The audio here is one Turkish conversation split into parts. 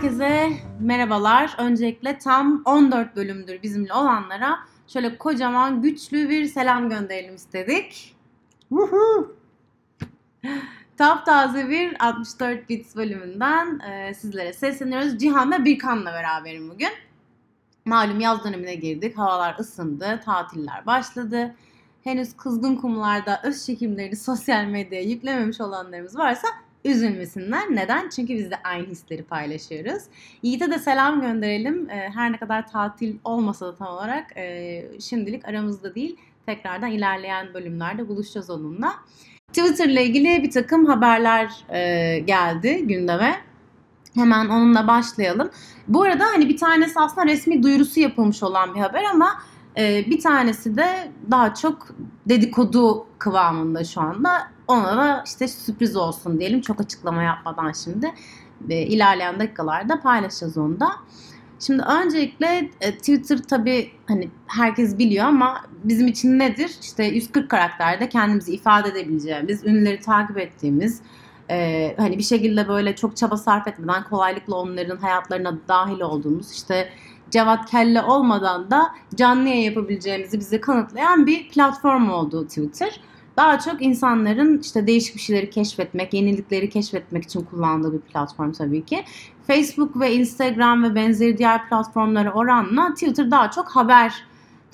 Herkese merhabalar. Öncelikle tam 14 bölümdür bizimle olanlara şöyle kocaman güçlü bir selam gönderelim istedik. Taptaze bir 64 Bits bölümünden e, sizlere sesleniyoruz. Cihan ve Birkan'la beraberim bugün. Malum yaz dönemine girdik. Havalar ısındı. Tatiller başladı. Henüz kızgın kumlarda öz çekimlerini sosyal medyaya yüklememiş olanlarımız varsa üzülmesinler. Neden? Çünkü biz de aynı hisleri paylaşıyoruz. Yiğit'e de selam gönderelim. Ee, her ne kadar tatil olmasa da tam olarak e, şimdilik aramızda değil. Tekrardan ilerleyen bölümlerde buluşacağız onunla. Twitter ile ilgili bir takım haberler e, geldi gündeme. Hemen onunla başlayalım. Bu arada hani bir tanesi aslında resmi duyurusu yapılmış olan bir haber ama e, bir tanesi de daha çok dedikodu kıvamında şu anda. Ona da işte sürpriz olsun diyelim çok açıklama yapmadan şimdi. İlerleyen dakikalarda paylaşacağız onu da. Şimdi öncelikle e, Twitter tabii hani herkes biliyor ama bizim için nedir? İşte 140 karakterde kendimizi ifade edebileceğimiz, ünlüleri takip ettiğimiz, e, hani bir şekilde böyle çok çaba sarf etmeden kolaylıkla onların hayatlarına dahil olduğumuz işte Cevat Kelle olmadan da canlı yapabileceğimizi bize kanıtlayan bir platform oldu Twitter. Daha çok insanların işte değişik bir şeyleri keşfetmek, yenilikleri keşfetmek için kullandığı bir platform tabii ki. Facebook ve Instagram ve benzeri diğer platformlara oranla Twitter daha çok haber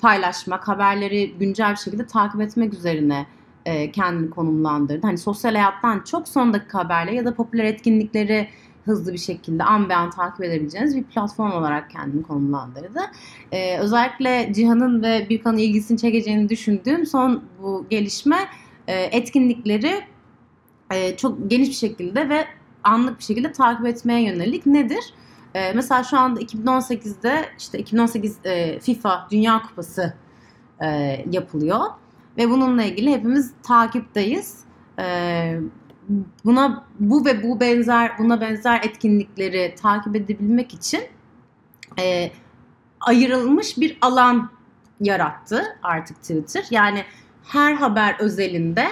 paylaşmak, haberleri güncel bir şekilde takip etmek üzerine e, kendini konumlandırdı. Hani sosyal hayattan çok son dakika haberleri ya da popüler etkinlikleri hızlı bir şekilde an be an takip edebileceğiniz bir platform olarak kendini konumlandırdı. Ee, özellikle Cihan'ın ve Birkan'ın ilgisini çekeceğini düşündüğüm son bu gelişme e, etkinlikleri e, çok geniş bir şekilde ve anlık bir şekilde takip etmeye yönelik nedir? E, mesela şu anda 2018'de işte 2018 e, FIFA Dünya Kupası e, yapılıyor ve bununla ilgili hepimiz takipteyiz. E, buna bu ve bu benzer buna benzer etkinlikleri takip edebilmek için e, ayrılmış bir alan yarattı artık Twitter. Yani her haber özelinde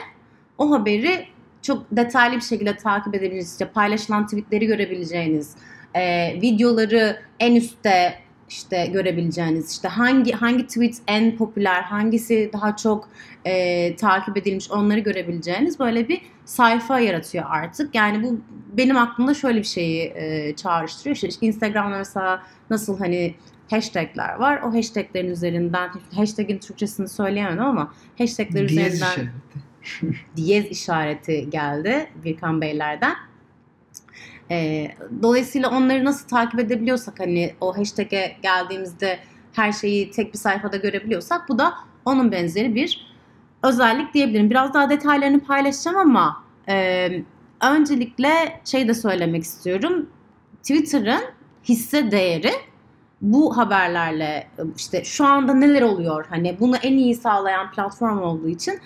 o haberi çok detaylı bir şekilde takip edebileceğiniz, işte paylaşılan tweetleri görebileceğiniz, e, videoları en üstte işte görebileceğiniz işte hangi hangi tweet en popüler hangisi daha çok e, takip edilmiş onları görebileceğiniz böyle bir sayfa yaratıyor artık. Yani bu benim aklımda şöyle bir şeyi e, çağrıştırıyor. İşte Instagram'da mesela nasıl hani hashtagler var. O hashtaglerin üzerinden hashtagin Türkçesini söyleyemedim ama hashtagler Diyez üzerinden işareti. diyez işareti geldi Birkan Beyler'den. E, dolayısıyla onları nasıl takip edebiliyorsak hani o hashtag'e geldiğimizde her şeyi tek bir sayfada görebiliyorsak bu da onun benzeri bir özellik diyebilirim. Biraz daha detaylarını paylaşacağım ama e, öncelikle şey de söylemek istiyorum. Twitter'ın hisse değeri bu haberlerle işte şu anda neler oluyor hani bunu en iyi sağlayan platform olduğu için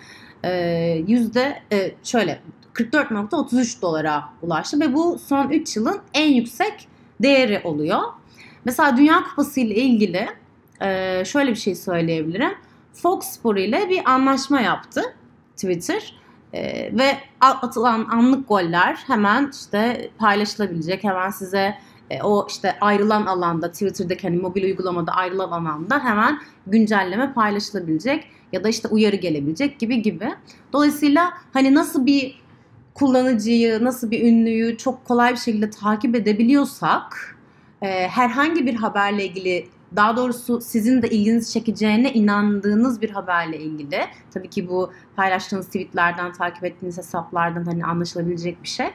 yüzde şöyle 44.33 dolara ulaştı ve bu son 3 yılın en yüksek değeri oluyor. Mesela Dünya Kupası ile ilgili e, şöyle bir şey söyleyebilirim. Fox Spor ile bir anlaşma yaptı Twitter e, ve atılan anlık goller hemen işte paylaşılabilecek, hemen size e, o işte ayrılan alanda Twitter'daki hani mobil uygulamada ayrılan alanda hemen güncelleme paylaşılabilecek ya da işte uyarı gelebilecek gibi gibi. Dolayısıyla hani nasıl bir kullanıcıyı, nasıl bir ünlüyü çok kolay bir şekilde takip edebiliyorsak e, herhangi bir haberle ilgili daha doğrusu sizin de ilginizi çekeceğine inandığınız bir haberle ilgili tabii ki bu paylaştığınız tweetlerden takip ettiğiniz hesaplardan hani anlaşılabilecek bir şey.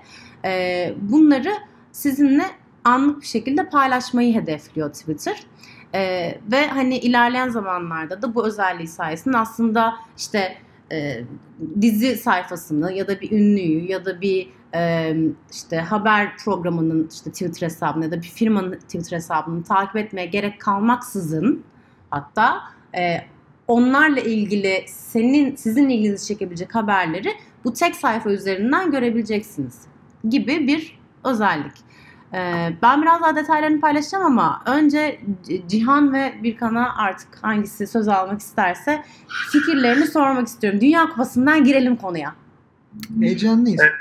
E, bunları sizinle anlık bir şekilde paylaşmayı hedefliyor Twitter. Ee, ve hani ilerleyen zamanlarda da bu özelliği sayesinde aslında işte e, dizi sayfasını ya da bir ünlüyü ya da bir e, işte haber programının işte Twitter hesabını ya da bir firmanın Twitter hesabını takip etmeye gerek kalmaksızın hatta e, onlarla ilgili senin sizin ilginizi çekebilecek haberleri bu tek sayfa üzerinden görebileceksiniz gibi bir özellik. Ee, ben biraz daha detaylarını paylaşacağım ama önce Cihan ve Birkan'a artık hangisi söz almak isterse fikirlerini sormak istiyorum. Dünya Kupası'ndan girelim konuya. Heyecanlıyız. Evet.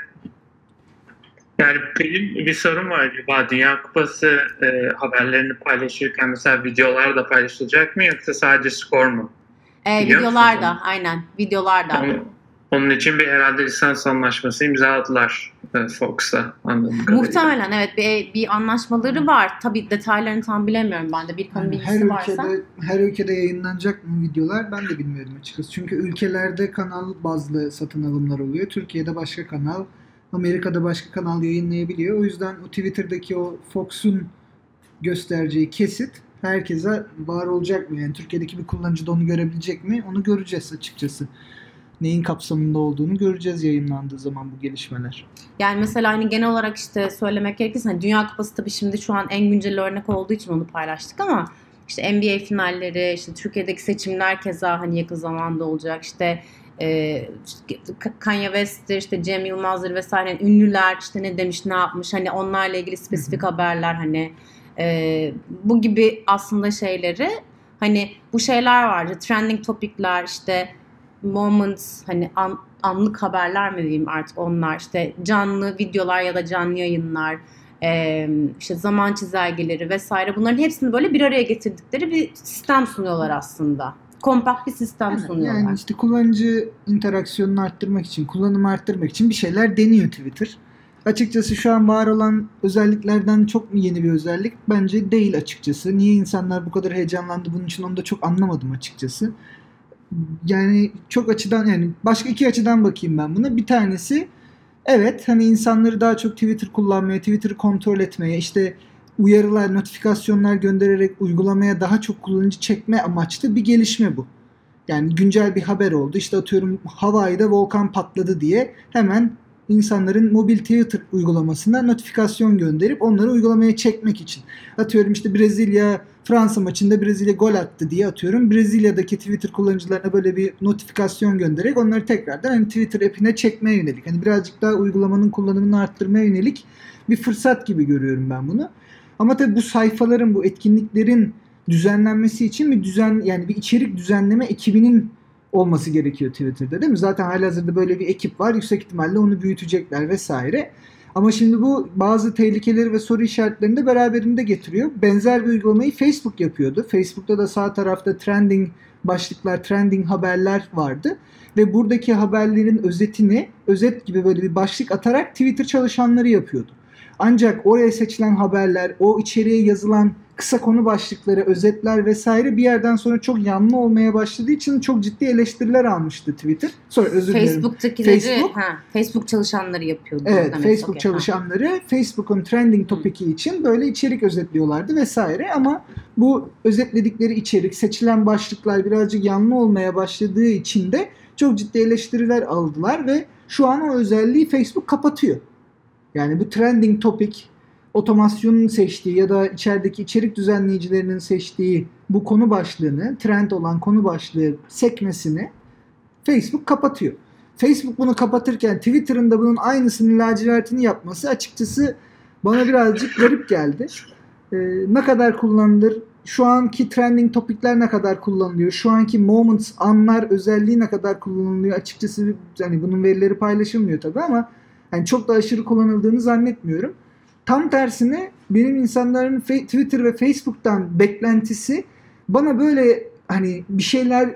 Yani benim bir sorun var acaba Dünya Kupası e, haberlerini paylaşırken mesela videolar da paylaşılacak mı yoksa sadece skor mu? E, Biliyor videolar musun da aynen videolar da. Onun, onun için bir herhalde lisans anlaşması imzaladılar e, anladığım kadarıyla. Muhtemelen evet bir, bir anlaşmaları var. Tabii detaylarını tam bilemiyorum ben de. Bir konu Yani bilgisi her varsa. ülkede her ülkede yayınlanacak mı videolar ben de bilmiyorum açıkçası. Çünkü ülkelerde kanal bazlı satın alımlar oluyor. Türkiye'de başka kanal, Amerika'da başka kanal yayınlayabiliyor. O yüzden o Twitter'daki o Fox'un göstereceği kesit herkese var olacak mı? Yani Türkiye'deki bir kullanıcı da onu görebilecek mi? Onu göreceğiz açıkçası. Neyin kapsamında olduğunu göreceğiz yayınlandığı zaman bu gelişmeler. Yani mesela hani genel olarak işte söylemek gerekirse hani Dünya Kupası tabii şimdi şu an en güncel örnek olduğu için onu paylaştık ama işte NBA finalleri, işte Türkiye'deki seçimler keza hani yakın zamanda olacak. İşte e, Kanye West'tir, işte Cem Yılmaz'dır vesaire yani ünlüler işte ne demiş, ne yapmış hani onlarla ilgili spesifik haberler hani e, bu gibi aslında şeyleri hani bu şeyler vardı. Trending topikler işte moments hani an, anlık haberler mi diyeyim artık onlar işte canlı videolar ya da canlı yayınlar e, işte zaman çizelgeleri vesaire bunların hepsini böyle bir araya getirdikleri bir sistem sunuyorlar aslında. Kompakt bir sistem Evet, sunuyorlar. Yani işte kullanıcı interaksiyonunu arttırmak için, kullanımı arttırmak için bir şeyler deniyor Twitter. Açıkçası şu an var olan özelliklerden çok mu yeni bir özellik? Bence değil açıkçası. Niye insanlar bu kadar heyecanlandı bunun için onu da çok anlamadım açıkçası. Yani çok açıdan yani başka iki açıdan bakayım ben buna. Bir tanesi evet hani insanları daha çok Twitter kullanmaya, Twitter'ı kontrol etmeye, işte uyarılar, notifikasyonlar göndererek uygulamaya daha çok kullanıcı çekme amaçlı bir gelişme bu. Yani güncel bir haber oldu. İşte atıyorum Hawaii'de volkan patladı diye hemen insanların mobil Twitter uygulamasına notifikasyon gönderip onları uygulamaya çekmek için. Atıyorum işte Brezilya Fransa maçında Brezilya gol attı diye atıyorum. Brezilya'daki Twitter kullanıcılarına böyle bir notifikasyon göndererek onları tekrardan hani Twitter app'ine çekmeye yönelik. Hani birazcık daha uygulamanın kullanımını arttırmaya yönelik bir fırsat gibi görüyorum ben bunu. Ama tabii bu sayfaların, bu etkinliklerin düzenlenmesi için bir düzen yani bir içerik düzenleme ekibinin olması gerekiyor Twitter'da değil mi? Zaten halihazırda böyle bir ekip var. Yüksek ihtimalle onu büyütecekler vesaire. Ama şimdi bu bazı tehlikeleri ve soru işaretlerini de beraberinde getiriyor. Benzer bir uygulamayı Facebook yapıyordu. Facebook'ta da sağ tarafta trending başlıklar, trending haberler vardı. Ve buradaki haberlerin özetini, özet gibi böyle bir başlık atarak Twitter çalışanları yapıyordu. Ancak oraya seçilen haberler, o içeriye yazılan kısa konu başlıkları, özetler vesaire bir yerden sonra çok yanlı olmaya başladığı için çok ciddi eleştiriler almıştı Twitter. Sonra özür dilerim. Facebook'takileri Facebook- ha, Facebook çalışanları yapıyordu. Evet, demek. Facebook Okey, ha. çalışanları Facebook'un trending topiki için böyle içerik özetliyorlardı vesaire ama bu özetledikleri içerik, seçilen başlıklar birazcık yanlı olmaya başladığı için de çok ciddi eleştiriler aldılar ve şu an o özelliği Facebook kapatıyor. Yani bu trending topic otomasyonun seçtiği ya da içerideki içerik düzenleyicilerinin seçtiği bu konu başlığını, trend olan konu başlığı sekmesini Facebook kapatıyor. Facebook bunu kapatırken Twitter'ın da bunun aynısını lacivertini yapması açıkçası bana birazcık garip geldi. Ee, ne kadar kullanılır? Şu anki trending topikler ne kadar kullanılıyor? Şu anki moments, anlar özelliği ne kadar kullanılıyor? Açıkçası hani bunun verileri paylaşılmıyor tabii ama yani çok da aşırı kullanıldığını zannetmiyorum. Tam tersine benim insanların Twitter ve Facebook'tan beklentisi bana böyle hani bir şeyler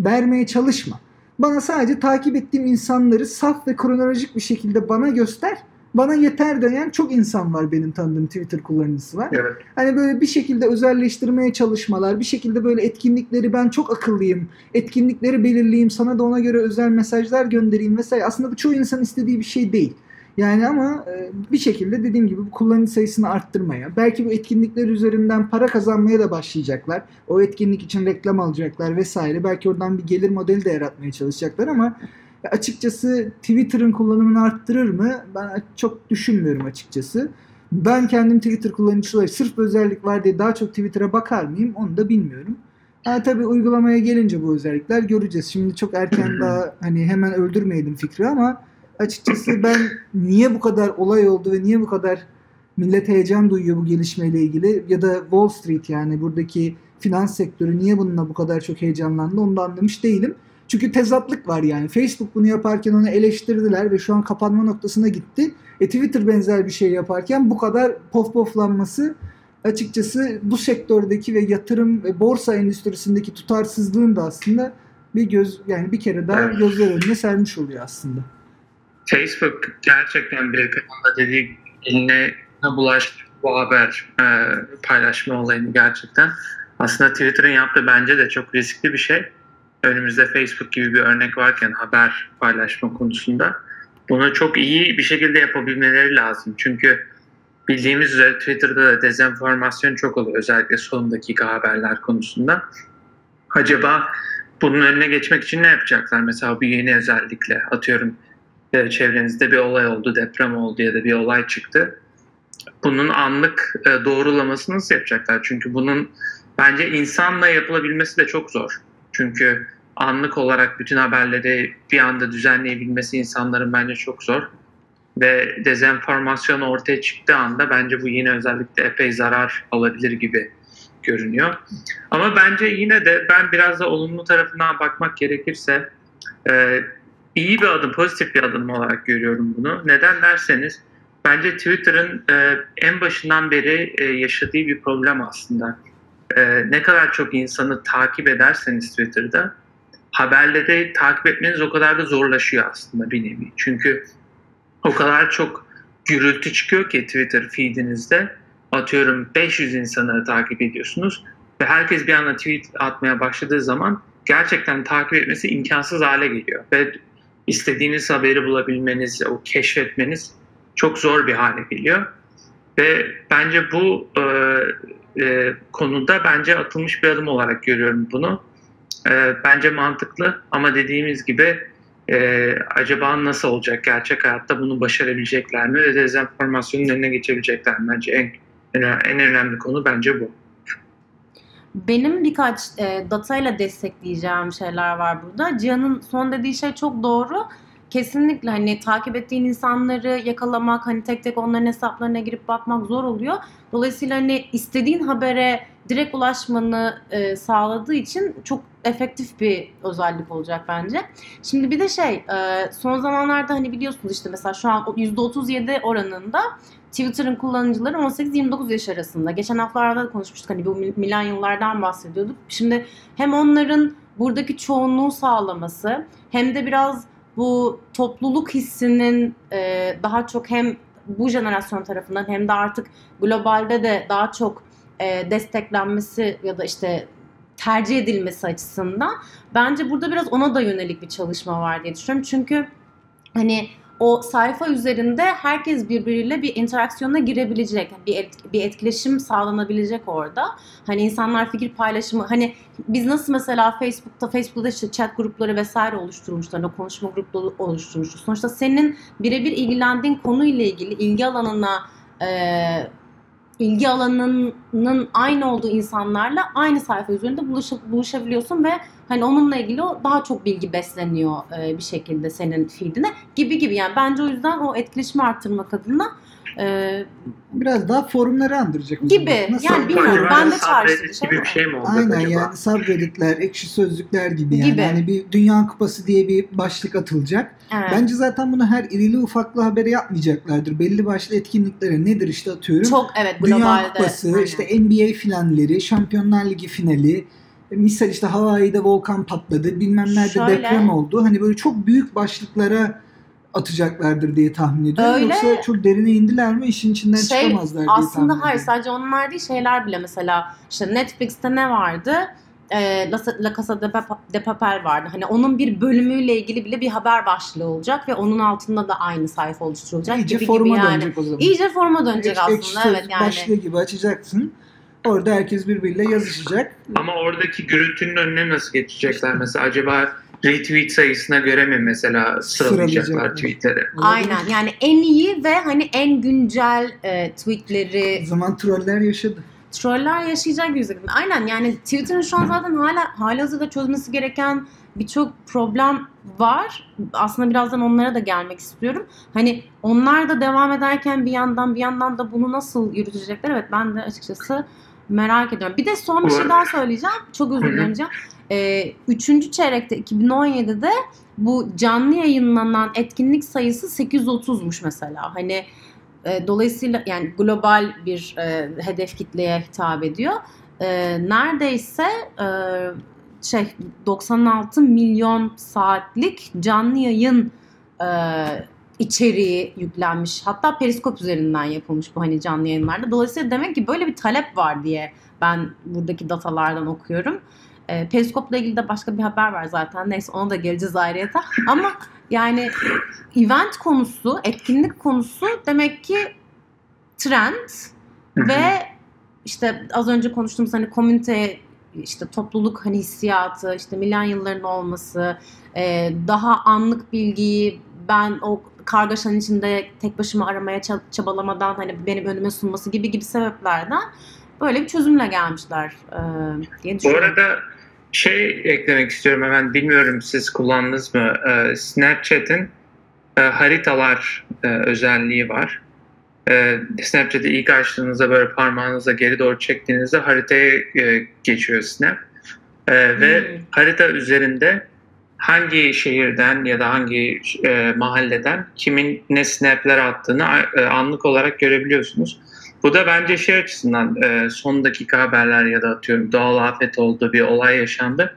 vermeye çalışma. Bana sadece takip ettiğim insanları saf ve kronolojik bir şekilde bana göster. Bana yeter diyen çok insan var benim tanıdığım Twitter kullanıcısı var. Evet. Hani böyle bir şekilde özelleştirmeye çalışmalar, bir şekilde böyle etkinlikleri ben çok akıllıyım, etkinlikleri belirleyeyim, sana da ona göre özel mesajlar göndereyim vesaire. Aslında bu çoğu insan istediği bir şey değil. Yani ama e, bir şekilde dediğim gibi bu kullanıcı sayısını arttırmaya, belki bu etkinlikler üzerinden para kazanmaya da başlayacaklar. O etkinlik için reklam alacaklar vesaire. Belki oradan bir gelir modeli de yaratmaya çalışacaklar ama açıkçası Twitter'ın kullanımını arttırır mı? Ben çok düşünmüyorum açıkçası. Ben kendim Twitter kullanıcısı olarak sırf özellik var diye daha çok Twitter'a bakar mıyım? Onu da bilmiyorum. Ha, tabii uygulamaya gelince bu özellikler göreceğiz. Şimdi çok erken daha hani hemen öldürmeyelim fikri ama açıkçası ben niye bu kadar olay oldu ve niye bu kadar millet heyecan duyuyor bu gelişmeyle ilgili ya da Wall Street yani buradaki finans sektörü niye bununla bu kadar çok heyecanlandı onu da anlamış değilim. Çünkü tezatlık var yani. Facebook bunu yaparken onu eleştirdiler ve şu an kapanma noktasına gitti. E Twitter benzer bir şey yaparken bu kadar pof poflanması açıkçası bu sektördeki ve yatırım ve borsa endüstrisindeki tutarsızlığın da aslında bir göz yani bir kere daha Evet. gözler önüne sermiş oluyor aslında. Facebook gerçekten bir kanalda dediği eline bulaş bu haber e, paylaşma olayını gerçekten. Aslında Twitter'ın yaptığı bence de çok riskli bir şey. Önümüzde Facebook gibi bir örnek varken haber paylaşma konusunda bunu çok iyi bir şekilde yapabilmeleri lazım. Çünkü bildiğimiz üzere Twitter'da da dezenformasyon çok oluyor özellikle son dakika haberler konusunda. Acaba bunun önüne geçmek için ne yapacaklar? Mesela bir yeni özellikle atıyorum e, çevrenizde bir olay oldu, deprem oldu ya da bir olay çıktı. Bunun anlık e, doğrulamasını nasıl yapacaklar? Çünkü bunun bence insanla yapılabilmesi de çok zor. Çünkü anlık olarak bütün haberleri bir anda düzenleyebilmesi insanların bence çok zor. Ve dezenformasyon ortaya çıktığı anda bence bu yine özellikle epey zarar alabilir gibi görünüyor. Ama bence yine de ben biraz da olumlu tarafından bakmak gerekirse e, iyi bir adım, pozitif bir adım olarak görüyorum bunu. Neden derseniz bence Twitter'ın e, en başından beri e, yaşadığı bir problem aslında. E, ne kadar çok insanı takip ederseniz Twitter'da haberleri takip etmeniz o kadar da zorlaşıyor aslında bir nevi. Çünkü o kadar çok gürültü çıkıyor ki Twitter feedinizde. Atıyorum 500 insanı takip ediyorsunuz ve herkes bir anda tweet atmaya başladığı zaman gerçekten takip etmesi imkansız hale geliyor. Ve istediğiniz haberi bulabilmeniz, o keşfetmeniz çok zor bir hale geliyor. Ve bence bu e, e, konuda bence atılmış bir adım olarak görüyorum bunu. E, bence mantıklı ama dediğimiz gibi e, acaba nasıl olacak gerçek hayatta bunu başarabilecekler mi ve dezenformasyonun önüne geçebilecekler mi? Bence en, en, önemli konu bence bu. Benim birkaç e, datayla destekleyeceğim şeyler var burada. Cihan'ın son dediği şey çok doğru. Kesinlikle hani takip ettiğin insanları yakalamak, hani tek tek onların hesaplarına girip bakmak zor oluyor. Dolayısıyla hani istediğin habere direkt ulaşmanı e, sağladığı için çok efektif bir özellik olacak bence. Şimdi bir de şey, e, son zamanlarda hani biliyorsunuz işte mesela şu an o %37 oranında Twitter'ın kullanıcıları 18-29 yaş arasında. Geçen haftalarda da konuşmuştuk hani bu mil- milenyıllardan bahsediyorduk. Şimdi hem onların buradaki çoğunluğu sağlaması hem de biraz bu topluluk hissinin e, daha çok hem bu jenerasyon tarafından hem de artık globalde de daha çok e, desteklenmesi ya da işte tercih edilmesi açısından bence burada biraz ona da yönelik bir çalışma var diye düşünüyorum. Çünkü hani o sayfa üzerinde herkes birbiriyle bir interaksiyona girebilecek, bir et- bir etkileşim sağlanabilecek orada. Hani insanlar fikir paylaşımı, hani biz nasıl mesela Facebook'ta, Facebook'ta işte chat grupları vesaire oluşturmuşlar, o konuşma grupları oluşturmuşuz. Sonuçta senin birebir ilgilendiğin konuyla ilgili ilgi alanına e, ilgi alanının aynı olduğu insanlarla aynı sayfa üzerinde buluşa- buluşabiliyorsun ve hani onunla ilgili o daha çok bilgi besleniyor e, bir şekilde senin feedine gibi gibi yani bence o yüzden o etkileşimi arttırmak adına e, Biraz daha forumları andıracak. Gibi. zaman. Nasıl? Yani bilmiyorum, ben de Subreddit çağrıştı gibi bir şey mi olacak Aynen acaba? yani subredditler, ekşi sözlükler gibi yani. Gibi. Hani bir Dünya Kupası diye bir başlık atılacak. evet. Bence zaten bunu her irili ufaklı habere yapmayacaklardır. Belli başlı etkinliklere nedir işte atıyorum. çok evet Dünya globalde. Kupası, aynen. işte NBA finalleri, Şampiyonlar Ligi finali. Misal işte Hawaii'de volkan patladı, bilmem nerede Şöyle. deprem oldu. Hani böyle çok büyük başlıklara atacaklardır diye tahmin ediyorum. Öyle. Yoksa çok derine indiler mi işin içinden Şey, çıkamazlar diye Aslında tahmin hayır ediyorum. sadece onlar değil şeyler bile mesela işte Netflix'te ne vardı? Ee, La, La Casa de, Pap- de Papel vardı. Hani onun bir bölümüyle ilgili bile bir haber başlığı olacak ve onun altında da aynı sayfa oluşturulacak İyice gibi foruma gibi yani. dönecek o zaman. İyice forma dönecek Ekşi aslında sözlük evet yani. başlığı gibi açacaksın. Orada herkes birbiriyle yazışacak. Ama oradaki gürültünün önüne nasıl geçecekler? Mesela acaba retweet sayısına göre mi mesela sıralayacaklar tweetleri? Aynen yani en iyi ve hani en güncel e, tweetleri O zaman troller yaşadı. troller yaşayacak yüzde. Aynen yani Twitter'ın şu an zaten hala halihazırda çözmesi gereken birçok problem var. Aslında birazdan onlara da gelmek istiyorum. Hani onlar da devam ederken bir yandan bir yandan da bunu nasıl yürütecekler? Evet ben de açıkçası Merak ediyorum. Bir de son bir şey daha söyleyeceğim. Çok özür dilerim. Ee, üçüncü çeyrekte 2017'de bu canlı yayınlanan etkinlik sayısı 830'muş mesela. Hani e, dolayısıyla yani global bir e, hedef kitleye hitap ediyor. E, neredeyse e, şey 96 milyon saatlik canlı yayın e, içeriği yüklenmiş. Hatta periskop üzerinden yapılmış bu hani canlı yayınlarda. Dolayısıyla demek ki böyle bir talep var diye ben buradaki datalardan okuyorum. E, periskopla ilgili de başka bir haber var zaten. Neyse ona da geleceğiz ayrıyete. Ama yani event konusu, etkinlik konusu demek ki trend ve işte az önce konuştuğumuz hani komünite işte topluluk hani hissiyatı, işte milenyılların olması, e, daha anlık bilgiyi ben o kargaşanın içinde tek başıma aramaya ça- çabalamadan hani benim önüme sunması gibi gibi sebeplerden böyle bir çözümle gelmişler e, diye Bu arada şey eklemek istiyorum hemen bilmiyorum siz kullandınız mı? Ee, Snapchat'in e, haritalar e, özelliği var. E, Snapchat'i ilk açtığınızda böyle parmağınızla geri doğru çektiğinizde haritaya e, geçiyor Snap. E, ve Hmm. harita üzerinde hangi şehirden ya da hangi e, mahalleden kimin ne snapler attığını e, anlık olarak görebiliyorsunuz. Bu da bence şey açısından e, son dakika haberler ya da atıyorum doğal afet oldu bir olay yaşandı.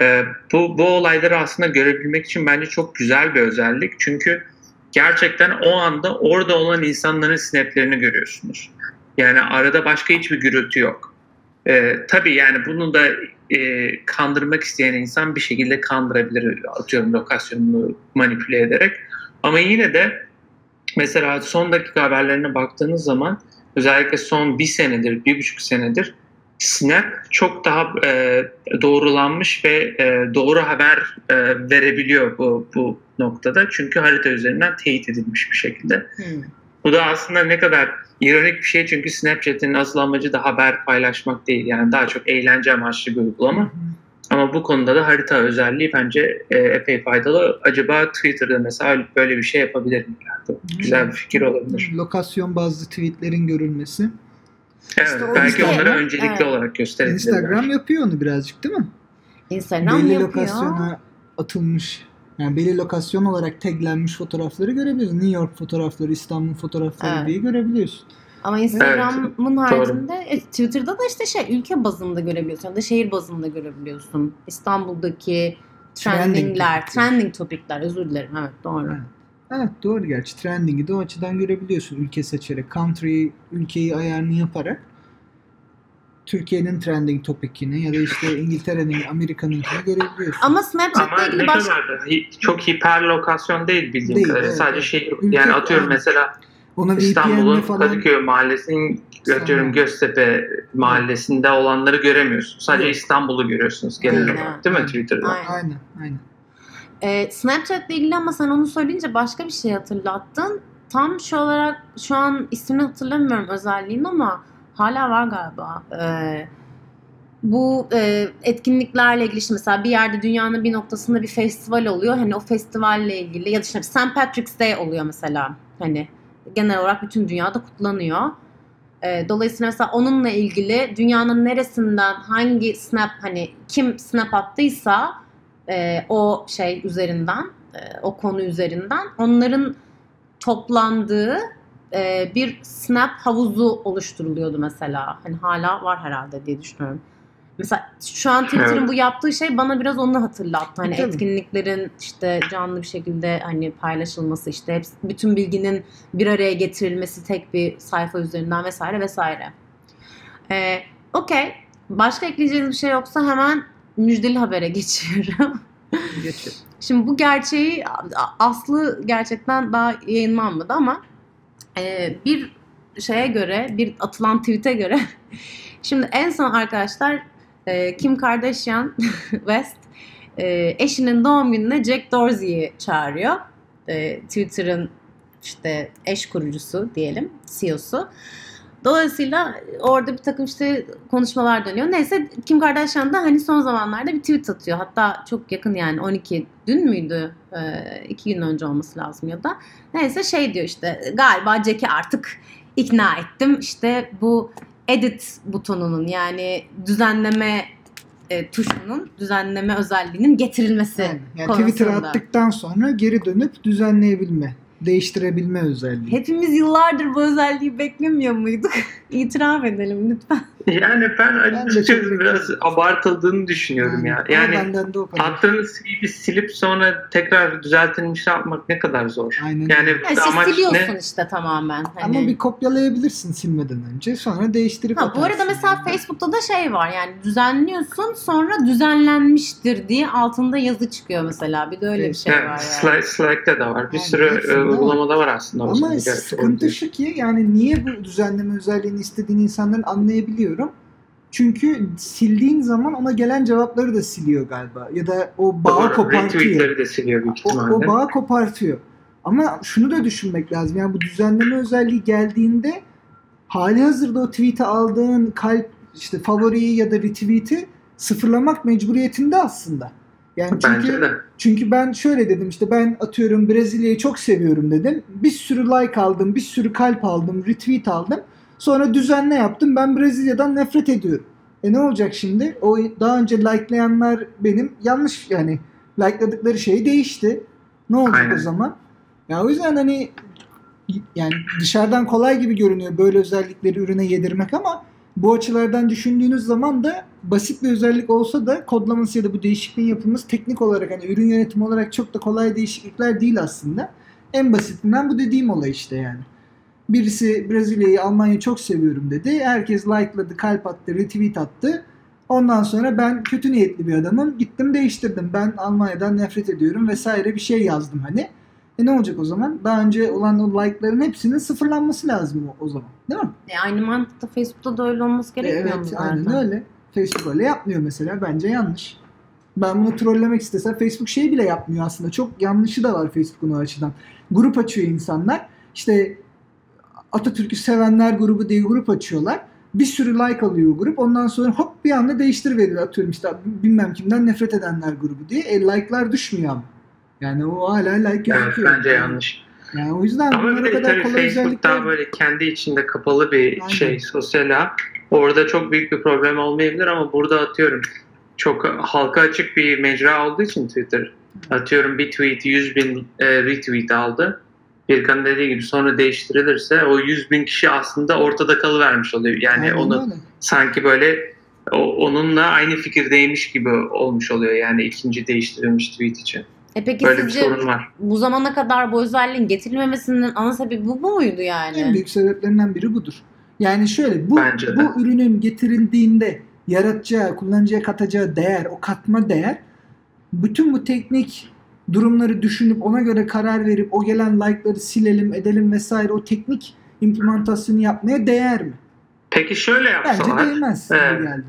E, bu, bu olayları aslında görebilmek için bence çok güzel bir özellik. Çünkü gerçekten o anda orada olan insanların snaplerini görüyorsunuz. Yani arada başka hiçbir gürültü yok. E, tabii yani bunu da e, kandırmak isteyen insan bir şekilde kandırabilir atıyorum lokasyonunu manipüle ederek. Ama yine de mesela son dakika haberlerine baktığınız zaman özellikle son bir senedir, bir buçuk senedir Snap çok daha e, doğrulanmış ve e, doğru haber e, verebiliyor bu, bu noktada. Çünkü harita üzerinden teyit edilmiş bir şekilde. Hmm. Bu da aslında ne kadar ironik bir şey çünkü Snapchat'in asıl amacı da haber paylaşmak değil. Yani daha çok eğlence amaçlı bir uygulama. Ama bu konuda da harita özelliği bence e, epey faydalı. Acaba Twitter'da mesela böyle bir şey yapabilir mi? Yani güzel bir fikir olabilir. Lokasyon bazlı tweetlerin görülmesi. Evet, İşte belki işte- onları öncelikli Evet. olarak gösterebilirler. Instagram yapıyor onu birazcık değil mi? Instagram belli yapıyor. lokasyona atılmış yani belli lokasyon olarak taglenmiş fotoğrafları görebiliyorsun. New York fotoğrafları, İstanbul fotoğrafları Evet. diye görebiliyorsun. Ama Instagram'ın haricinde e, Twitter'da da işte şey ülke bazında görebiliyorsun ya da şehir bazında görebiliyorsun. İstanbul'daki Trending trendingler, topikler. trending topikler özür dilerim evet doğru. Evet. Evet doğru gerçi. Trending'i de o açıdan görebiliyorsun. Ülke seçerek, country, ülkeyi ayarını yaparak Türkiye'nin trending topikini ya da işte İngiltere'nin, Amerika'nınkini görebiliyorsun. Ama Snapchat'la Ama ilgili hi- çok hiper lokasyon değil bildiğim Değil, kadarıyla. evet, Sadece şey Ülke- yani atıyorum aynen. mesela Ona İstanbul'un falan Kadıköy mahallesinin atıyorum. Göztepe mahallesinde olanları göremiyorsun. Sadece Evet. İstanbul'u görüyorsunuz genel Aynen. olarak değil mi Aynen. Twitter'da? Aynen. aynen aynen. Ee, Snapchat'le ilgili ama sen onu söyleyince başka bir şey hatırlattın. Tam şu olarak şu an ismini hatırlamıyorum özelliğin ama hala var galiba. Ee, bu e, etkinliklerle ilgili işte mesela bir yerde dünyanın bir noktasında bir festival oluyor. Hani o festivalle ilgili ya da işte St. Patrick's Day oluyor mesela. Hani genel olarak bütün dünyada kutlanıyor. Ee, dolayısıyla mesela onunla ilgili dünyanın neresinden hangi snap hani kim snap attıysa e, o şey üzerinden, e, o konu üzerinden onların toplandığı e, bir snap havuzu oluşturuluyordu mesela. Hani hala var herhalde diye düşünüyorum. Mesela şu an Twitter'ın Evet. bu yaptığı şey bana biraz onu hatırlattı. Hani etkinliklerin işte canlı bir şekilde hani paylaşılması işte hepsi, bütün bilginin bir araya getirilmesi tek bir sayfa üzerinden vesaire vesaire. Ee, Okey. Başka ekleyeceğiniz bir şey yoksa hemen müjdeli habere geçiyorum. Geçelim. Şimdi bu gerçeği aslı gerçekten daha yayınlanmadı ama e, bir şeye göre, bir atılan tweet'e göre şimdi en son arkadaşlar e, Kim Kardashian West e, eşinin doğum gününe Jack Dorsey'i çağırıyor. E, Twitter'ın işte eş kurucusu diyelim, CEO'su. Dolayısıyla orada bir takım işte konuşmalar dönüyor. Neyse Kim Kardashian da hani son zamanlarda bir tweet atıyor. Hatta çok yakın yani 12 dün müydü? Ee, iki gün önce olması lazım ya da. Neyse şey diyor işte galiba Jack'i artık ikna ettim. İşte bu edit butonunun yani düzenleme e, tuşunun düzenleme özelliğinin getirilmesi Yani, yani. Twitter'a attıktan sonra geri dönüp düzenleyebilme, değiştirebilme özelliği. Hepimiz yıllardır bu özelliği beklemiyor muyduk? İtiraf edelim lütfen. Yani ben Ben de açıkçası çok biraz abartıldığını düşünüyorum ya. Yani benden de o kadar. attığınız tweet'i silip sonra tekrar düzeltilmiş yapmak ne kadar zor. Aynen. Yani Ya işte amaç siliyorsun ne? işte tamamen. Hani. Ama bir kopyalayabilirsin silmeden önce. Sonra değiştirip Ha, bu arada atarsın mesela yani. Facebook'ta da şey var yani düzenliyorsun sonra düzenlenmiştir diye altında yazı çıkıyor mesela. Bir de öyle bir şey Evet, var yani. Slack, Slack'te de var. Bir Yani sürü e, var. uygulamada var aslında. Ama sıkıntı şu ki yani niye bu düzenleme özelliğini istediğini insanların anlayabiliyorum. Çünkü sildiğin zaman ona gelen cevapları da siliyor galiba. Ya da o bağı Doğru, kopartıyor. De siliyor büyük O, o bağı kopartıyor. Ama şunu da düşünmek lazım. Yani bu düzenleme özelliği geldiğinde hali hazırda o tweet'i aldığın kalp işte favoriyi ya da retweet'i sıfırlamak mecburiyetinde aslında. Yani çünkü çünkü ben şöyle dedim işte ben atıyorum Brezilya'yı çok seviyorum dedim. Bir sürü like aldım, bir sürü kalp aldım, retweet aldım. Sonra düzenle yaptım. Ben Brezilya'dan nefret ediyorum. E ne olacak şimdi? O daha önce likelayanlar benim yanlış yani likeladıkları şey değişti. Ne olacak Aynen. o zaman? Ya o yüzden hani yani dışarıdan kolay gibi görünüyor böyle özellikleri ürüne yedirmek ama bu açılardan düşündüğünüz zaman da basit bir özellik olsa da kodlaması ya da bu değişikliğin yapılması teknik olarak hani ürün yönetimi olarak çok da kolay değişiklikler değil aslında. En basitinden bu dediğim olay işte yani. Birisi Brezilya'yı, Almanya'yı çok seviyorum dedi. Herkes like'ladı, kalp attı, retweet attı. Ondan sonra ben kötü niyetli bir adamım. Gittim değiştirdim. Ben Almanya'dan nefret ediyorum vesaire bir şey yazdım hani. E ne olacak o zaman? Daha önce olan o like'ların hepsinin sıfırlanması lazım o, o zaman. Değil mi? E, aynı mantıkta Facebook'ta da öyle olması gerekmiyor mu evet, zaten? aynen öyle. Facebook öyle yapmıyor mesela. Bence yanlış. Ben bunu trollemek istesem Facebook şey bile yapmıyor aslında. Çok yanlışı da var Facebook'un o açıdan. Grup açıyor insanlar. İşte Atatürk'ü sevenler grubu diye grup açıyorlar. Bir sürü like alıyor grup. Ondan sonra hop bir anda değiştiriveriyor. Atıyorum işte bilmem kimden nefret edenler grubu diye. E like'lar düşmüyor ama. Yani o hala like Evet, gözüküyor. bence yanlış. Yani o yüzden Ama bunlar bir o de kadar kolay Facebook özellikler. daha böyle kendi içinde kapalı bir Aynen. şey, sosyal ağ. Orada çok büyük bir problem olmayabilir ama burada atıyorum çok halka açık bir mecra olduğu için Twitter atıyorum bir tweet 100 bin e, retweet aldı. Birkan'ın dediği gibi sonra değiştirilirse o 100 bin kişi aslında ortada kalıvermiş oluyor. Yani Aynen onu öyle. sanki böyle o- onunla aynı fikirdeymiş gibi olmuş oluyor yani ikinci değiştirilmiş tweet için. E peki Böyle bir sizce sorun var. bu zamana kadar bu özelliğin getirilmemesinin ana sebebi bu, muydu yani? En büyük sebeplerinden biri budur. Yani şöyle bu Bence de. bu ürünün getirildiğinde yaratacağı, kullanıcıya katacağı değer, o katma değer bütün bu teknik durumları düşünüp ona göre karar verip o gelen like'ları silelim, edelim vesaire o teknik implementasyonu yapmaya değer mi? Peki şöyle Bence yapsalar. değmez Evet. gibi geldi.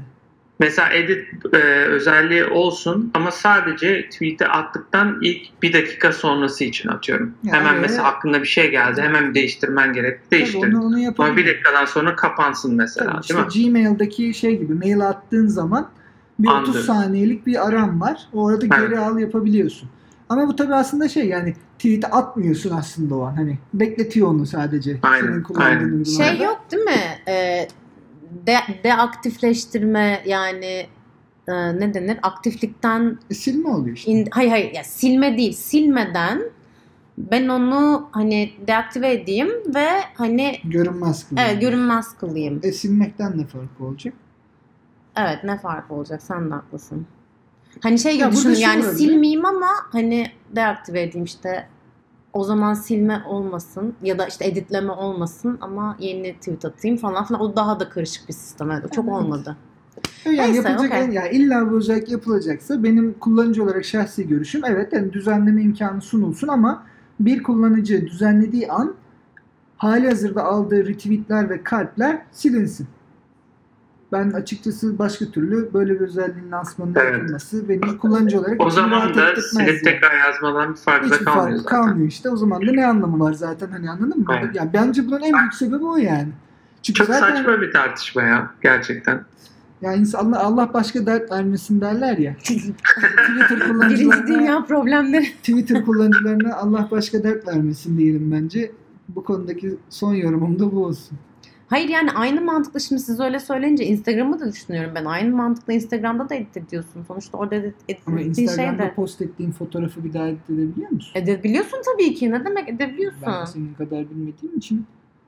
Mesela edit e, özelliği olsun ama sadece tweet'i attıktan ilk bir dakika sonrası için atıyorum. Ya hemen öyle. mesela aklına bir şey geldi. Hemen değiştirmen gerek. Tabii Değiştir. onu, onu Ama bir dakikadan sonra kapansın mesela Tabii değil mi? Gmail'daki şey gibi mail attığın zaman bir 30 Anladım. saniyelik bir aram var. Orada Evet. geri al yapabiliyorsun. Ama bu tabii aslında şey yani tweet atmıyorsun aslında o an. Hani bekletiyor onu sadece. Aynen, Senin kullandığın aynen. Şey yok değil mi? Ee, de, deaktifleştirme yani e, ne denir? Aktiflikten E, silme oluyor işte. in, hayır hayır ya silme değil. Silmeden ben onu hani deaktive edeyim ve hani Görünmez kılıyor. evet görünmez kılayım. E silmekten ne farkı olacak? Evet ne fark olacak? Sen de haklısın. Hani şey gibi Ya düşünün yani silmeyeyim ama hani deaktive edeyim işte o zaman silme olmasın ya da işte editleme olmasın ama yeni tweet atayım falan filan. O daha da karışık bir sistem. O çok Evet. olmadı. Yani Neyse, yapılacak okey. en- yani illa bu özellik yapılacaksa benim kullanıcı olarak şahsi görüşüm evet yani düzenleme imkanı sunulsun ama bir kullanıcı düzenlediği an hali hazırda aldığı retweetler ve kalpler silinsin. Ben açıkçası başka türlü böyle bir özelliğin lansmanının Evet. yapılması beni kullanıcı olarak O zaman da silip tekrar yazmadan bir farkı da kalmıyor farkı zaten. kalmıyor işte. O zaman da ne anlamı var zaten hani anladın mı? Evet. Yani bence bunun en büyük sebebi o yani. Çünkü Çok zaten saçma bir tartışma ya gerçekten. yani insan- Allah, Allah başka dert vermesin derler ya. Twitter Birinci kullanıcılarına, dünya problemleri. Twitter kullanıcılarına Allah başka dert vermesin diyelim bence. Bu konudaki son yorumum da bu olsun. Hayır yani aynı mantıkla şimdi siz öyle söyleyince Instagram'ı da düşünüyorum ben. Aynı mantıkla Instagram'da da edit ediyorsun. Sonuçta orada edit, Ama ettiğin şey Instagram'da de. post ettiğin fotoğrafı bir daha edit edebiliyor musun? Edebiliyorsun tabii ki. Ne demek edebiliyorsun? Ben senin kadar bilmediğim için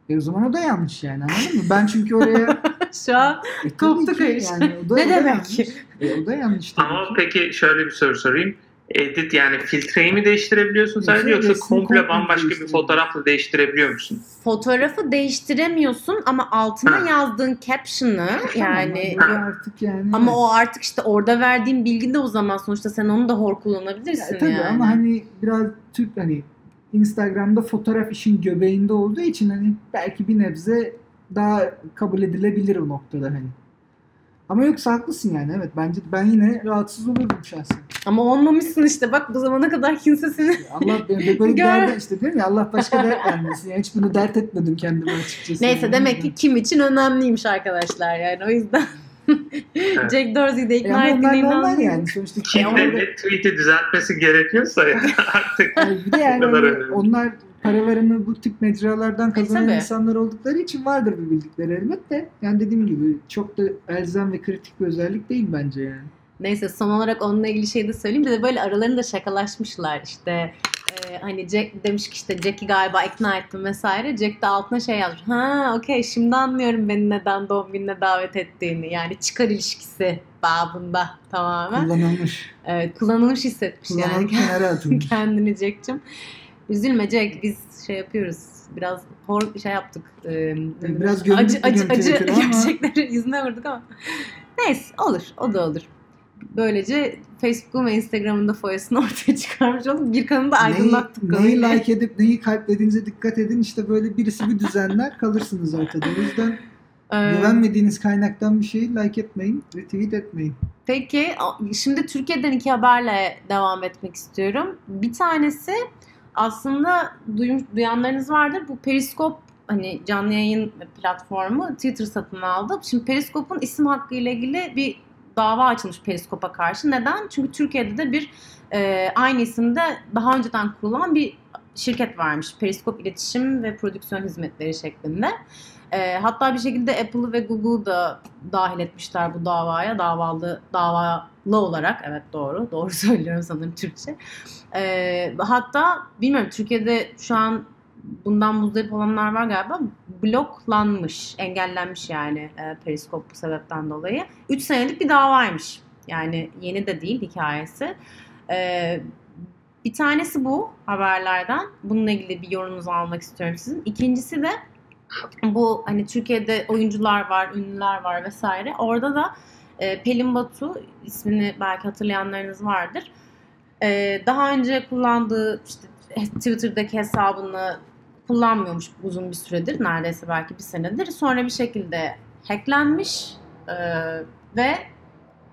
e o zaman o da yanlış yani anladın mı? Ben çünkü oraya Şu an e, Koptuk ki yani o da, Ne o da demek yanlış. ki? E, o da yanlış tabii Ama ki. peki şöyle bir soru sorayım. Edit yani filtreyi mi değiştirebiliyorsun sadece Yoksa komple komple bambaşka bir fotoğrafla değiştirebiliyor musun? fotoğrafı değiştiremiyorsun ama altına Ha. yazdığın caption'ı yani artık yani. ama evet. o artık işte orada verdiğin bilgi de o zaman sonuçta sen onu da hor Ya, kullanabilirsin tabii yani. ama hani biraz Türk hani Instagram'da fotoğraf işin göbeğinde olduğu için hani belki bir nebze daha kabul edilebilir o noktada hani. Ama yoksa haklısın yani evet bence ben yine rahatsız olurdum şahsen. Ama olmamışsın işte bak bu zamana kadar kimse seni Allah ben böyle bir dert işte diyorum ya Allah başka dert vermesin. Yani hiç bunu dert etmedim kendime açıkçası. Neyse Yani. demek ki kim için önemliymiş arkadaşlar yani o yüzden Jack Dorsey'i de E ikna onlar ettiğine inanmıyorum. yani sonuçta Kim kim de bir tweet'i düzeltmesi gerekiyorsa ya artık Yani bir de yani hani onlar paralarını bu tip mecralardan kazanan tabii. insanlar oldukları için vardır bir bildikleri elbette. Yani dediğim gibi çok da elzem ve kritik bir özellik değil bence yani. Neyse son olarak onunla ilgili şey de söyleyeyim. Bir de böyle aralarında şakalaşmışlar işte. e, hani Jack demiş ki işte Jack'i galiba ikna ettim vesaire. Jack de altına şey yazmış. Ha okey şimdi anlıyorum beni neden doğum gününe davet ettiğini. Yani çıkar ilişkisi babında tamamen. Kullanılmış. Evet kullanılmış hissetmiş yani Kullanılıp kenara atılmış. kendini Jack'cim. Üzülme Jack biz şey yapıyoruz. Biraz hor şey yaptık. E, biraz gömdük acı acı acı gerçekleri yüzüne vurduk ama. Neyse olur o da olur. Böylece Facebook'un ve Instagram'ın da foyasını ortaya çıkarmış olduk. Bir kanını da aydınlattık. neyi, neyi like edip neyi kalplediğinize dikkat edin. İşte böyle birisi bir düzenler kalırsınız ortada. O yüzden Ee, güvenmediğiniz kaynaktan bir şeyi like etmeyin, retweet etmeyin. Peki şimdi Türkiye'den iki haberle devam etmek istiyorum. Bir tanesi aslında duyum, duyanlarınız vardır. Bu Periskop hani canlı yayın platformu Twitter satın aldı. Şimdi Periskop'un isim hakkı ile ilgili bir dava açılmış Periskop'a karşı. Neden? Çünkü Türkiye'de de bir e, aynı isimde daha önceden kurulan bir şirket varmış. Periskop İletişim ve Prodüksiyon Hizmetleri şeklinde. E, hatta bir şekilde Apple'ı ve Google'ı da dahil etmişler bu davaya. Davalı davalı olarak. Evet doğru. Doğru söylüyorum sanırım Türkçe. E, hatta bilmiyorum Türkiye'de şu an bundan muzdarip olanlar var galiba. Bloklanmış, engellenmiş yani e, Periskop bu sebepten dolayı. 3 senelik bir davaymış. Yani yeni de değil hikayesi. E, bir tanesi bu haberlerden. Bununla ilgili bir yorumunuzu almak istiyorum sizin. İkincisi de bu hani Türkiye'de oyuncular var, ünlüler var vesaire. Orada da e, Pelin Batu ismini belki hatırlayanlarınız vardır. E, daha önce kullandığı işte Twitter'daki hesabını kullanmıyormuş uzun bir süredir. Neredeyse belki bir senedir. Sonra bir şekilde hacklenmiş e, ve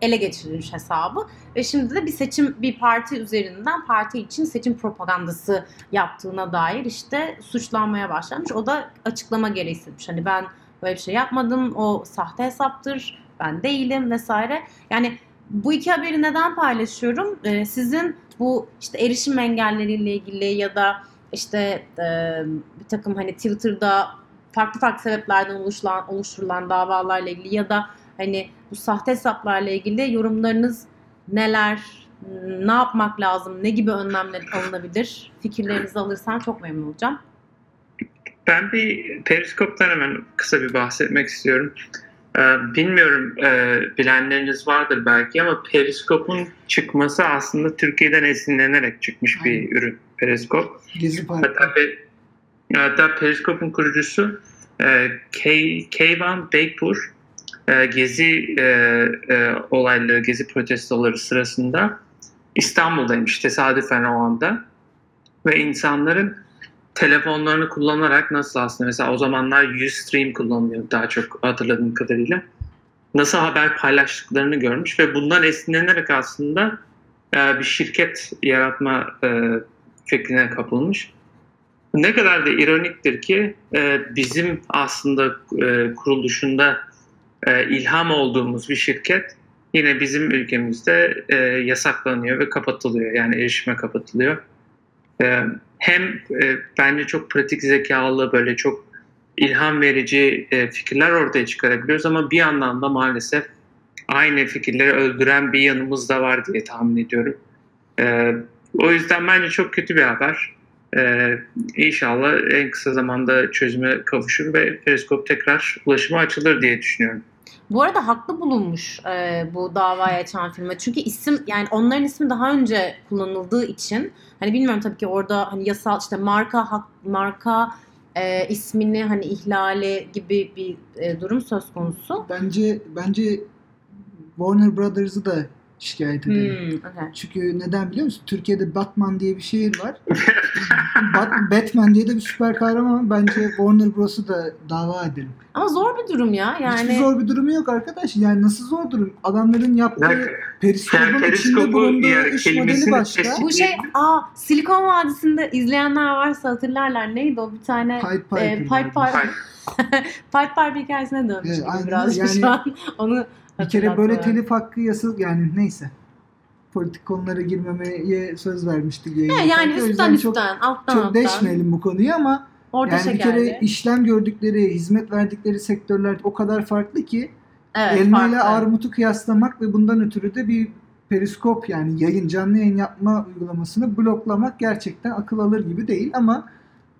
ele geçirilmiş hesabı. Ve şimdi de bir seçim, bir parti üzerinden parti için seçim propagandası yaptığına dair işte suçlanmaya başlamış. O da açıklama gereği hissetmiş. Hani ben böyle bir şey yapmadım, o sahte hesaptır, ben değilim vesaire. Yani bu iki haberi neden paylaşıyorum? Ee, sizin bu işte erişim engelleriyle ilgili ya da işte e, bir takım hani Twitter'da farklı farklı sebeplerden oluşturulan, oluşturulan davalarla ilgili ya da hani bu sahte hesaplarla ilgili yorumlarınız neler, ne yapmak lazım, ne gibi önlemler alınabilir? Fikirlerinizi alırsam çok memnun olacağım. Ben bir Periskop'tan hemen kısa bir bahsetmek istiyorum. Ee, bilmiyorum e, bilenleriniz vardır belki ama Periskop'un çıkması aslında Türkiye'den esinlenerek çıkmış bir Aynen. ürün Periskop. Hatta, Pe- hatta Periskop'un kurucusu e, Kay- Keyvan Beypur e, gezi e, e, olayları, gezi protestoları sırasında İstanbul'daymış tesadüfen o anda. Ve insanların telefonlarını kullanarak nasıl aslında mesela o zamanlar Ustream kullanılıyor daha çok hatırladığım kadarıyla. Nasıl haber paylaştıklarını görmüş ve bundan esinlenerek aslında e, bir şirket yaratma e, fikrine kapılmış. Ne kadar da ironiktir ki e, bizim aslında e, kuruluşunda e, ilham olduğumuz bir şirket yine bizim ülkemizde e, yasaklanıyor ve kapatılıyor. Yani erişime kapatılıyor. E, hem e, bence çok pratik zekalı böyle çok ilham verici e, fikirler ortaya çıkarabiliyoruz ama bir yandan da maalesef aynı fikirleri öldüren bir yanımız da var diye tahmin ediyorum. E, o yüzden bence çok kötü bir haber. E, inşallah en kısa zamanda çözüme kavuşur ve periskop tekrar ulaşıma açılır diye düşünüyorum. Bu arada haklı bulunmuş e, bu davaya açan firma. Çünkü isim yani onların ismi daha önce kullanıldığı için hani bilmiyorum tabii ki orada hani yasal işte marka hak, marka e, ismini hani ihlali gibi bir e, durum söz konusu. Bence bence Warner Brothers'ı da şikayet Hmm, edelim. okay. Çünkü neden biliyor musun? Türkiye'de Batman diye bir şehir var. Bat- Batman diye de bir süper kahraman. Bence Warner Bros'u da dava edelim. Ama zor bir durum ya. Yani Hiçbir zor bir durumu yok arkadaş. Yani nasıl zor durum? Adamların yaptığı Yani periskopun Yani içinde bulunduğu yani iş modeli kelimesini başka. bu şey aa Silikon Vadisi'nde izleyenler varsa hatırlarlar. Neydi o bir tane Pied e, Piper. Pied vardı. Piper. Pied Piper hikayesine dönmüş Evet, biraz öyle. şu Yani an. Onu Bir kere böyle telif hakkı yasal yani neyse. Politik konulara girmemeye söz vermiştik. Yayın yani. O üstten üstten, alttan çok, çok alttan. deşmeyelim bu konuyu ama Orta yani bir kere işlem gördükleri, hizmet verdikleri sektörler o kadar farklı ki evet, elma ile armutu kıyaslamak ve bundan ötürü de bir periskop yani yayın canlı yayın yapma uygulamasını bloklamak gerçekten akıl alır gibi değil ama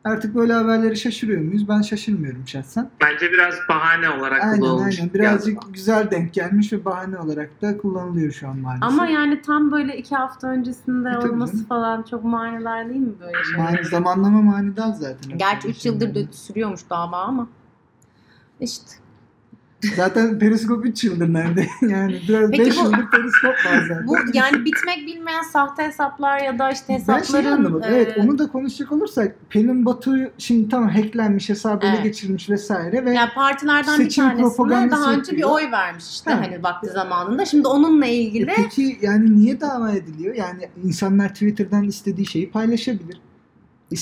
artık böyle haberleri şaşırıyor muyuz? Ben şaşırmıyorum şahsen. Bence biraz bahane olarak Aynen kullanılmış. aynen. Birazcık güzel denk gelmiş ve bahane olarak da kullanılıyor şu an maalesef. Ama yani tam böyle iki hafta öncesinde E, olması canım. falan çok manidar değil mi böyle şeyler? Mani, zamanlama manidar zaten. Gerçi 3 yıldır da sürüyormuş dava ama. İşte. Zaten periskop 3 yıldır nerede? yani biraz Peki 5 bu- yıldır periskop var zaten. Bu yani bitmek bilmeyen sahte hesaplar ya da işte ben şey hesapların... anlamadım. Evet e, onu da konuşacak olursak Pelin Batu şimdi tam hacklenmiş, hesabı ele Evet. geçirmiş vesaire ve Yani partilerden bir Seçim tanesine propagandası daha önce bir yapıyor. oy vermiş işte Ha. hani vakti zamanında. Şimdi onunla E ilgili peki yani niye dava ediliyor? Yani insanlar Twitter'dan istediği şeyi paylaşabilir.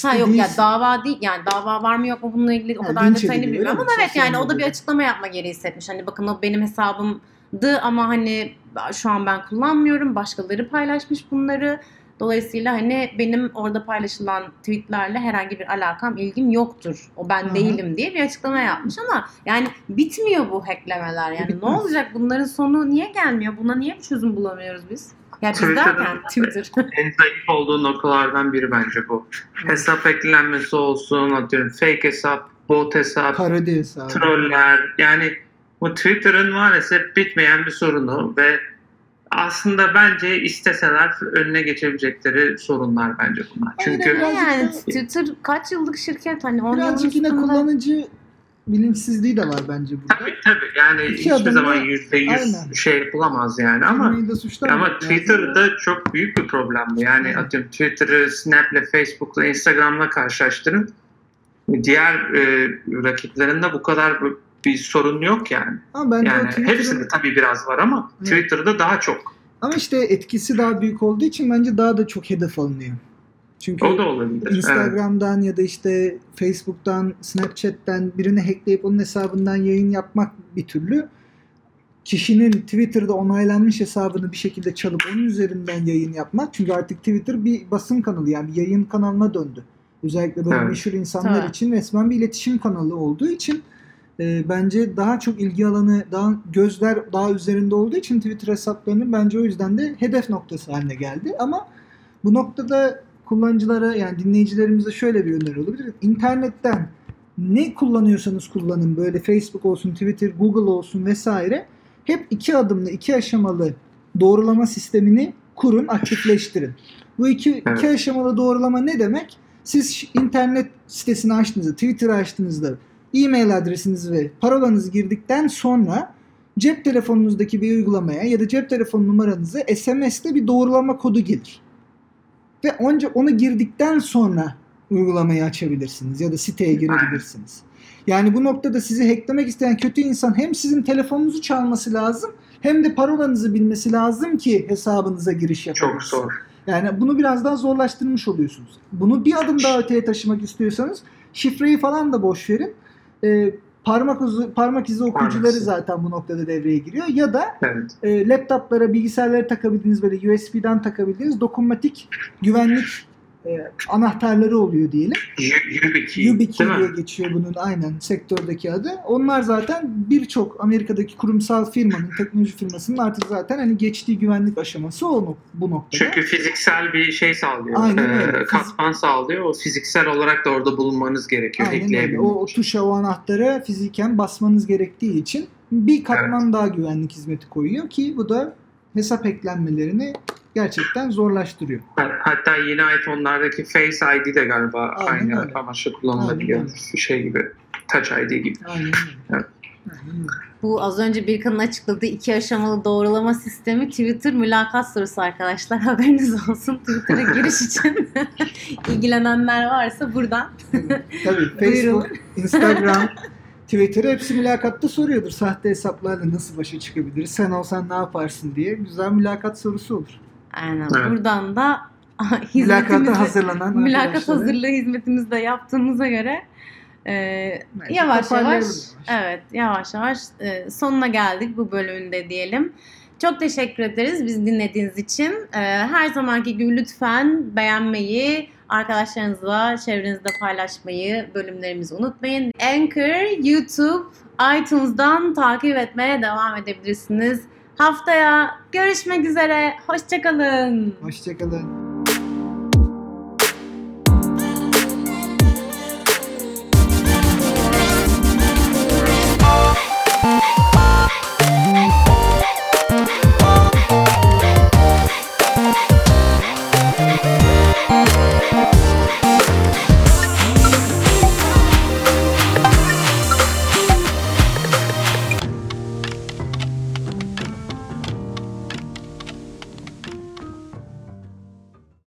Ha yok ya dava değil yani dava var mı yok mu bununla ilgili o Ha, kadar detayını bilmiyorum ama evet yani o da bir açıklama yapma gereği hissetmiş. Hani bakın o benim hesabımdı ama hani şu an ben kullanmıyorum. Başkaları paylaşmış bunları. Dolayısıyla hani benim orada paylaşılan tweetlerle herhangi bir alakam, ilgim yoktur. O ben hı. değilim diye bir açıklama yapmış ama yani bitmiyor bu hacklemeler. Yani ne Bitmez. olacak? Bunların sonu niye gelmiyor? Buna niye bir çözüm bulamıyoruz biz? Ya biz derken Twitter. en zayıf olduğu noktalardan biri bence bu. Hesap eklenmesi olsun, atıyorum fake hesap, bot hesap, parodi hesabı. troller. Yani bu Twitter'ın maalesef bitmeyen bir sorunu ve aslında bence isteseler önüne geçebilecekleri sorunlar bence bunlar. Aynen Çünkü yani Twitter kaç yıllık şirket hani 10 yılın Birazcık yine kullanıcı bilinçsizliği de var bence burada. tabii tabii yani İki hiçbir adımda- zaman yüzde yüz şey yapılamaz yani ama Ama. Twitter'da çok büyük bir problem bu. Yani Evet. atıyorum Twitter'ı Snap'le, Facebook'la, Instagram'la karşılaştırın. Diğer e, rakiplerinde bu kadar bir sorun yok yani. Ama bence Yani hepsinde tabii biraz var ama Evet. Twitter'da daha çok. Ama işte etkisi daha büyük olduğu için bence daha da çok hedef alınıyor. Çünkü O da olabilir. Evet. Instagram'dan ya da işte Facebook'tan, Snapchat'ten birini hackleyip onun hesabından yayın yapmak bir türlü. Kişinin Twitter'da onaylanmış hesabını bir şekilde çalıp onun üzerinden yayın yapmak. Çünkü artık Twitter bir basın kanalı yani bir yayın kanalına döndü. Özellikle böyle Evet. meşhur insanlar Evet. için resmen bir iletişim kanalı olduğu için e, bence daha çok ilgi alanı, daha gözler daha üzerinde olduğu için Twitter hesaplarının bence o yüzden de hedef noktası haline geldi. Ama bu noktada kullanıcılara yani dinleyicilerimize şöyle bir öneri olabilir. İnternetten ne kullanıyorsanız kullanın böyle Facebook olsun, Twitter, Google olsun vesaire hep iki adımlı, iki aşamalı doğrulama sistemini kurun, aktifleştirin. Bu iki, Evet. iki aşamalı doğrulama ne demek? Siz internet sitesini açtığınızda, Twitter'ı açtığınızda e-mail adresinizi ve parolanızı girdikten sonra cep telefonunuzdaki bir uygulamaya ya da cep telefonu numaranıza SMS'te bir doğrulama kodu gelir. Ve onca onu girdikten sonra uygulamayı açabilirsiniz ya da siteye girebilirsiniz. Yani bu noktada sizi hacklemek isteyen kötü insan hem sizin telefonunuzu çalması lazım hem de parolanızı bilmesi lazım ki hesabınıza giriş yapabilsin. Çok zor. Yani bunu biraz daha zorlaştırmış oluyorsunuz. Bunu bir adım daha öteye taşımak istiyorsanız şifreyi falan da boş verin. Ee, parmak izi, parmak izi okuyucuları Parmak izi. zaten bu noktada devreye giriyor. Ya da Evet. e, laptoplara, bilgisayarlara takabildiğiniz böyle USB'den takabildiğiniz dokunmatik güvenlik e, anahtarları oluyor diyelim. YubiKey, YubiKey diye geçiyor bunun aynen sektördeki adı. Onlar zaten birçok Amerika'daki kurumsal firmanın, teknoloji firmasının artık zaten hani geçtiği güvenlik aşaması o nok- bu noktada. Çünkü fiziksel bir şey sağlıyor. Aynen Ee, öyle. katman sağlıyor. O fiziksel olarak da orada bulunmanız gerekiyor. Aynen öyle. O, o tuşa o anahtarı fiziken basmanız gerektiği için bir katman daha güvenlik hizmeti koyuyor ki bu da hesap eklenmelerini gerçekten zorlaştırıyor. Hatta yeni iPhone'lardaki Face ID de galiba Aynen aynı öyle. amaçla kullanılabiliyor. Aynen Şey gibi. Touch ID gibi. Aynen öyle. Evet. Aynen. Bu az önce Birkan'ın açıkladığı iki aşamalı doğrulama sistemi Twitter mülakat sorusu arkadaşlar. Haberiniz olsun. Twitter'a giriş için ilgilenenler varsa buradan. Tabii. Facebook, Instagram, Twitter hepsi mülakatta soruyordur. Sahte hesaplarla nasıl başa çıkabiliriz? Sen olsan ne yaparsın diye. Güzel mülakat sorusu olur. Aynen. Evet. Buradan da Mülakata hazırlanan mülakat arkadaşlara- hazırlığı hizmetimizi de yaptığımıza göre e, Bence yavaş yavaş evet yavaş yavaş e, sonuna geldik bu bölümünde diyelim. Çok teşekkür ederiz biz dinlediğiniz için. E, her zamanki gibi lütfen beğenmeyi, arkadaşlarınızla çevrenizde paylaşmayı, bölümlerimizi unutmayın. Anchor, YouTube, iTunes'dan takip etmeye devam edebilirsiniz. Haftaya görüşmek üzere. Hoşçakalın. Hoşçakalın.